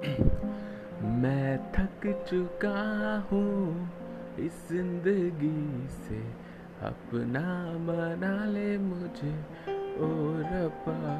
मैं थक चुका हूँ इस ज़िंदगी से। अपना बना ले मुझे ओ रब्बा।